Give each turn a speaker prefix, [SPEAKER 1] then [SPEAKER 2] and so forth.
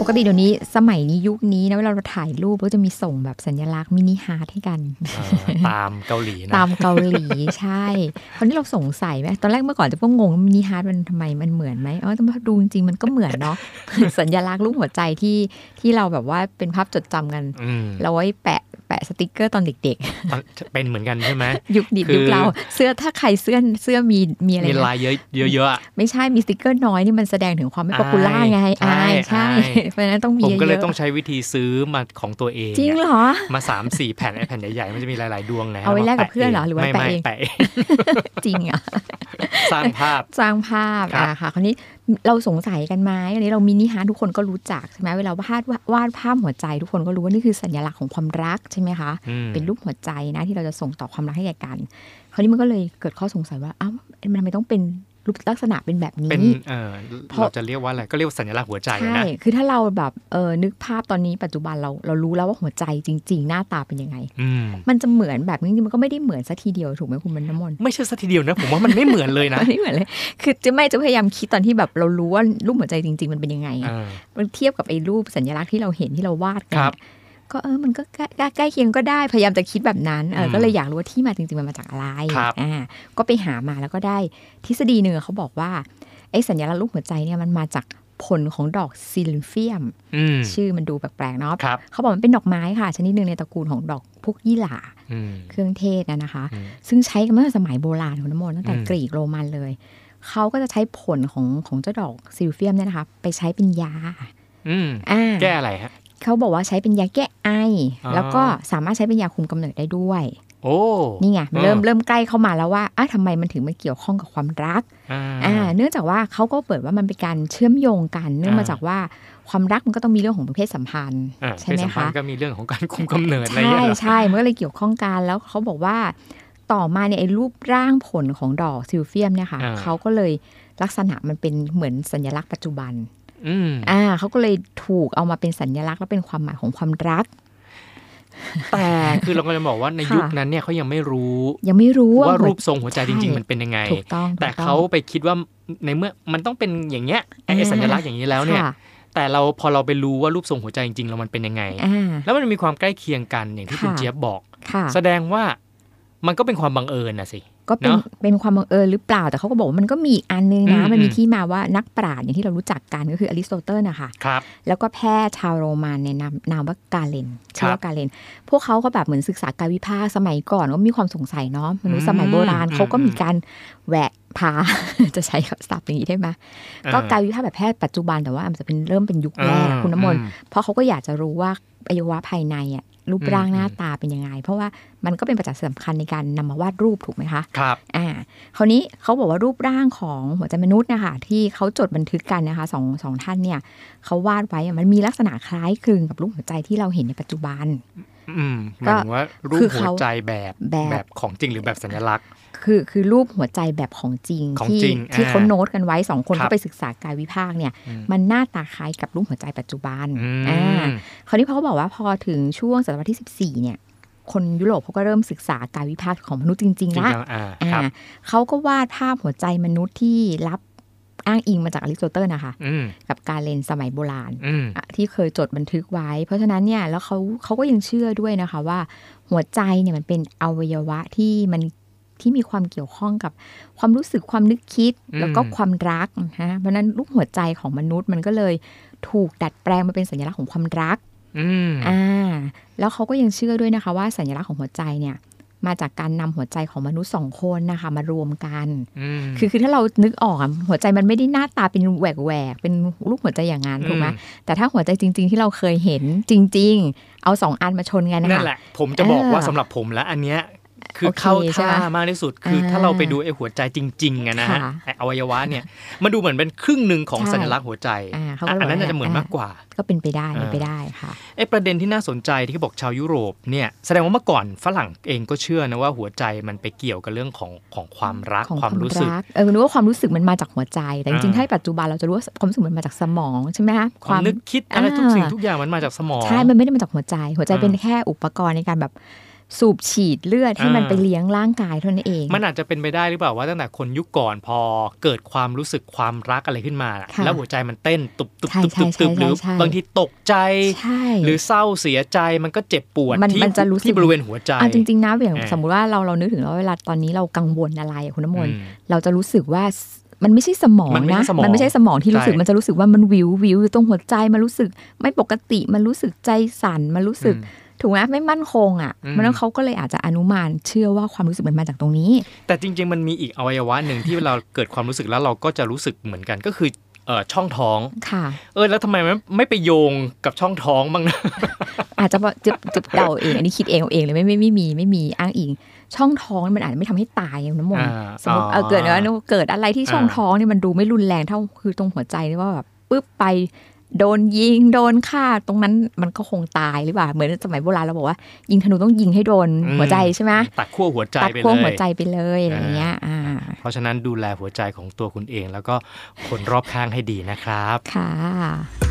[SPEAKER 1] ปกติเดี๋ยวนี้สมัยนี้ยุคนี้นะเวลาเราถ่ายรูปก็จะมีส่งแบบสัญลักษณ์ mini heart ให้กัน
[SPEAKER 2] ตามเกาหลีนะ
[SPEAKER 1] ตามเกาหลีใช่คราวนี้เราสงสัยไหมตอนแรกเมื่อก่อนจะก็งง mini heart มันทำไมมันเหมือนไหมอ๋อแต่มาดูจริงๆมันก็เหมือนเนาะสัญลักษณ์รูปหัวใจที่ที่เราแบบว่าเป็นภาพจดจำกัน เราไว้แปะแปะสติกเกอร์ตอนเด็ก
[SPEAKER 2] ๆ เป็นเหมือนกันใช่ไหม
[SPEAKER 1] ยุคดิยุคเราเสื้อถ้าใครเสื้อเสื้อมีมีอะไร
[SPEAKER 2] มีลายเยอะเยอะ
[SPEAKER 1] ไม่ใช่มีสติกเกอร์น้อยนี่มันแสดงถึงความไม่ popular ไงอายใช่เพราะฉะนั้นต้องมี
[SPEAKER 2] ผมก็เลยต้องใช้วิธีซื้อมาของตัวเอง
[SPEAKER 1] จริงเหรอ
[SPEAKER 2] มาสามสี่แผ่นไอแผ่นใหญ่ๆ มันจะมีหลายๆดวงไง
[SPEAKER 1] เอาไว้แลกกับเพื่อนเหรอหรือว่าแปะเองจริงอะ
[SPEAKER 2] สร้างภาพ
[SPEAKER 1] สร้างภาพอะค่ะคราวนี้ เราสงสัยกันไหมอันนี้เรามินิฮาร์ทุกคนก็รู้จักใช่ไหมเวลาวาดวาดภาพหัวใจ ทุกคนก็รู้ว่านี่คือสัญลักษณ์ของความรักใช่ไหมคะ เป็นรูปหัวใจนะที่เราจะส่งต่อความรักให้แก่กัน คราวนี้มันก็เลยเกิดข้อสงสัยว่าอ้าวมันทำไมต้องเป็น รูปลักษณะเป็นแบบนี้
[SPEAKER 2] เป็นเออเราจะเรียกว่าอะไรก็เรียกว่าสัญลักษณ์หัวใจนะใช่
[SPEAKER 1] คือถ้าเราแบบเออนึกภาพตอนนี้ปัจจุบันเราเรารู้แล้วว่าหัวใจจริง ๆ หน้าตาเป็นยังไงมันจะเหมือนแบบนี้มันก็ไม่ได้เหมือนสัทีเดียวถูกไหมคุณมันน้ำมน
[SPEAKER 2] ไม่ใช่สัทีเดียวนะผมว่ามันไม่เหมือนเลยนะ
[SPEAKER 1] ไม่เหมือนเลย คือจะไม่จะพยายามคิดตอนที่แบบเรารู้ว่ารูปหัวใจจริง ๆ มันเป็นยังไงมันเทียบกับไอ้รูปสัญลักษณ์ที่เราเห็นที่เราวาดกัน ก็เออมันก็ใกล้ใกล้เคียงก็ได้พยายามจะคิดแบบนั้นเออก็เลยอยากรู้ว่าที่มาจริงๆมันมาจากอะไรอ่าก็ไปหามาแล้วก็ได้ทฤษฎีหนึ่งเขาบอกว่าไอ้สัญลักษณ์รูปหัวใจเนี่ยมันมาจากผลของดอก silphium ชื่อมันดูแปลกๆเนาะเขาบอกมันเป็นดอกไม้ค่ะ ชนิดหนึ่งในตระกูลของดอกพวกยี่หร่าเครื่องเทศนะนะคะ ซึ่งใช้กันมาตั้งแต่สมัยโบราณของน้ำมนต์ตั้งแต่กรีกโรมันเลย เขาก็จะใช้ผลของของเจ้าดอก silphium เนี่ยนะคะ ไปใช้เป็นยา
[SPEAKER 2] แก้อะไรฮะ
[SPEAKER 1] เขาบอกว่าใช้เป็นยาแก้ไอ แล้วก็สามารถใช้เป็นยาคุมกำเนิดได้ด้วย
[SPEAKER 2] โอ้
[SPEAKER 1] นี่ไงเริ่มเริ่มใกล้เข้ามาแล้วว่าอะทำไมมันถึงมาเกี่ยวข้องกับความรักอ่าเนื่องจากว่าเขาก็เปิดว่ามันเป็นการเชื่อมโยงกัน เนื่องมาจากว่าความรักมันก็ต้องมีเรื่องของเพศสัมพันธ์ใช่ไหมคะ
[SPEAKER 2] ก็มีเรื่องของการคุมกำเนิดอะไร
[SPEAKER 1] ใช่ใช่มันก็เลยเกี่ยวข้องกันแล้วเขาบอกว่าต่อมาเนี่ยไอ้รูปร่างผลของดอกซิลเฟียมเนี่ยค่ะเขาก็เลยลักษณะมันเป็นเหมือนสัญลักษณ์ปัจจุบัน อ่าเขาก็เลยถูกเอามาเป็นสัญลักษณ์และเป็นความหมายของความรัก
[SPEAKER 2] แต่คือเราก็จะบอกว่าในยุคนั้นเนี่ยเขายังไม่รู้
[SPEAKER 1] ยังไม่รู้
[SPEAKER 2] ว่ารูปทรงหัวใจจริง ๆ มันเป็นยังไง
[SPEAKER 1] ถูกต้อง
[SPEAKER 2] แต่เขาไปคิดว่าในเมื่อมันต้องเป็นอย่างเงี้ยไอ้สัญลักษณ์อย่างนี้แล้วเนี่ยแต่เราพอเราไปรู้ว่ารูปทรงหัวใจจริงๆ แล้วมันเป็นยังไง แล้วมันมีความใกล้เคียงกันอย่างที่คุณเจี๊ยบบอก แสดงว่ามันก็เป็นความบังเอิญนะสิ
[SPEAKER 1] ก็เป็นเป็นความบังเอิญหรือเปล่า แต่เขาก็บอกว่ามันก็มีอีกอันนึงนะมันมีที่มาว่านักปราชญ์อย่างที่เรารู้จักกันก็คืออริสโตเติลนะคะ
[SPEAKER 2] ครับ
[SPEAKER 1] แล้วก็แพทย์ชาวโรมันในนามนามว่ากาเลนชื่อว่ากาเลน พวกเขาก็แบบเหมือนศึกษาการวิพากษ์สมัยก่อนก็มีความสงสัยเนาะมนุษย์สมัยโบราณเขาก็มีการแหวกพาจะใช้ศัพท์อย่างนี้ได้ไหมก็การวิพากษ์แบบแพทย์ปัจจุบันแต่ว่ามันจะเป็นเริ่มเป็นยุคแรกคุณน้ำมนต์เพราะเขาก็อยากจะรู้ว่าอวัยวะภายในอะ รูปร่างหน้าตาเป็นยังไง เพราะว่ามันก็เป็นปัจจัยสำคัญในการนำมาวาดรูปถูกไหมคะ
[SPEAKER 2] ครับ
[SPEAKER 1] อ่าคราวนี้เขาบอกว่ารูปร่างของหัวใจมนุษย์นะคะที่เขาจดบันทึกกันนะคะสองสองท่านเนี่ยเขาวาดไว้มันมีลักษณะคล้ายคลึงกับรูปหัวใจที่เราเห็นในปัจจุบัน
[SPEAKER 2] อืมหมายถึงว่ารูปหัวใจแบบแบบของจริงหรือแบบสัญลักษณ์
[SPEAKER 1] คือคือรูปหัวใจแบบของจริงที่ที่เขาโน้ตกันไว้สองคนเขาไปศึกษากายวิภาคเนี่ย มันหน้าตาคล้ายกับรูปหัวใจปัจจุบันอ่าคราวนี้เขาบอกว่าพอถึงช่วงศตวรรษที่สิบสี่เนี่ยคนยุโรปเขาก็เริ่มศึกษากายวิภาคของมนุษย์จริงๆละเขาก็วาดภาพหัวใจมนุษย์ที่รับอ้างอิงมาจากอริสโตเติลนะคะ กับการเลนสมัยโบราณ ที่เคยจดบันทึกไว้ เพราะฉะนั้นเนี่ยแล้วเขาเขาก็ยังเชื่อด้วยนะคะว่า หัวใจเนี่ยมันเป็นอวัยวะที่มัน ที่มีความเกี่ยวข้องกับความรู้สึกความนึกคิดแล้วก็ความรักนะเพราะนั้นรูปหัวใจของมนุษย์มันก็เลยถูกดัดแปลงมาเป็นสัญลักษณ์ของความรักอ่า แล้วเขาก็ยังเชื่อด้วยนะคะ ว่าสัญลักษณ์ของหัวใจเนี่ย มาจากการนำหัวใจของมนุษย์สองคนนะคะ มารวมกัน คือคือถ้าเรานึกออกหัวใจมันไม่ได้หน้าตาเป็นแหวกแหวกเป็นรูปหัวใจอย่างนั้นถูกไหมแต่ถ้าหัวใจจริง ๆ ที่เราเคยเห็นจริง ๆ เอาสองอันมาชนกันนะคะนั่
[SPEAKER 2] นแหละ ผมจะบอกว่าสำหรับผมแล้วอันเนี้ย คือเข้าท่ามากที่สุด คือถ้าเราไปดูไอ้หัวใจจริงๆอะนะฮะไอ้อวัยวะเนี่ยมันดูเหมือนเป็นครึ่งหนึ่งของสัญลักษณ์หัวใจอันนั้นจะเหมือนมากกว่า
[SPEAKER 1] ก็เป็นไปได้เป็นไปได้ค่ะ
[SPEAKER 2] ไอ้ประเด็นที่น่าสนใจที่เขาบอกชาวยุโรปเนี่ยแสดงว่าเมื่อก่อนฝรั่งเองก็เชื่อนะว่าหัวใจมันไปเกี่ยวกับเรื่องของของความรักความรู้สึก
[SPEAKER 1] เออนึกว่าความรู้สึกมันมาจากหัวใจ แต่จริงๆถ้าปัจจุบันเราจะรู้ว่าความรู้สึกมันมาจากสมองใช่ไหมคะ
[SPEAKER 2] ความนึกคิดอะไรทุกสิ่งทุกอย่างมันมาจากสมอง
[SPEAKER 1] ใช่มันไม่ได้มาจากหัวใจ หัวใจเป็นแค่อุปกรณ์ในการแบบ สูบฉีดเลือดให้มันไปเลี้ยงร่างกายเท่านั้นเอง
[SPEAKER 2] มันอาจจะเป็นไปได้หรือเปล่าว่าตั้งแต่คนยุคก่อนพอเกิดความรู้สึกความรักอะไรขึ้นมา แล้วหัวใจมันเต้นตุบตุบตุบตุบตุบหรือบางทีตกใจ หรือเศร้าเสียใจมันก็เจ็บปวดที่ที่บริเวณหัวใจ
[SPEAKER 1] จริงๆนะอย่างสมมติว่าเราเรานึกถึงว่าเวลาตอนนี้เรากังวลอะไรคุณน้ำมนต์เราจะรู้สึกว่ามันไม่ใช่สมองนะ มันไม่ใช่สมองที่รู้สึก มันจะรู้สึกว่ามันวิววิวตรงหัวใจ มันรู้สึกไม่ปกติ มันรู้สึกใจสั่น มันรู้สึก ถูกไหมไม่มั่นคงอะมันเขาก็เลยอาจจะอนุมานเชื่อว่าความรู้สึกมันมาจากตรงนี้
[SPEAKER 2] แต่จริง ๆ มันมีอีกอวัยวะหนึ่งที่เราเกิดความรู้สึกแล้วเราก็จะรู้สึกเหมือนกันก็คือเออช่องท้อง
[SPEAKER 1] ค่ะ
[SPEAKER 2] เออแล้วทำไมไม่ไม่ไปโยงกับช่องท้องบ้างนะ
[SPEAKER 1] อาจจะจะจะเดาเองอันนี้คิดเองเองเลยไม่ไม่ไม่มีไม่มีอ้างอิงช่องท้องมันอาจจะไม่ทำให้ตายน้ำมนต์สมมติเออเกิดว่าเกิดอะไรที่ช่องท้องเนี่ยมันดูไม่รุนแรงเท่าคือตรงหัวใจนี่ว่าแบบปึ๊บไป โดนยิงโดนฆ่าตรงนั้นมันก็คงตายหรือเปล่าเหมือนสมัยโบราณเราบอกว่า ยิงธนูต้องยิงให้โดนหัวใจใช่ไหม
[SPEAKER 2] ตัดขั้วหัวใจ
[SPEAKER 1] ตัดขั้วหัวใจไปเลยอะไรเงี้ย
[SPEAKER 2] เพราะฉะนั้นดูแลหัวใจของตัวคุณเอง แล้วก็คนรอบข้างให้ดีนะครับ
[SPEAKER 1] ค่ะ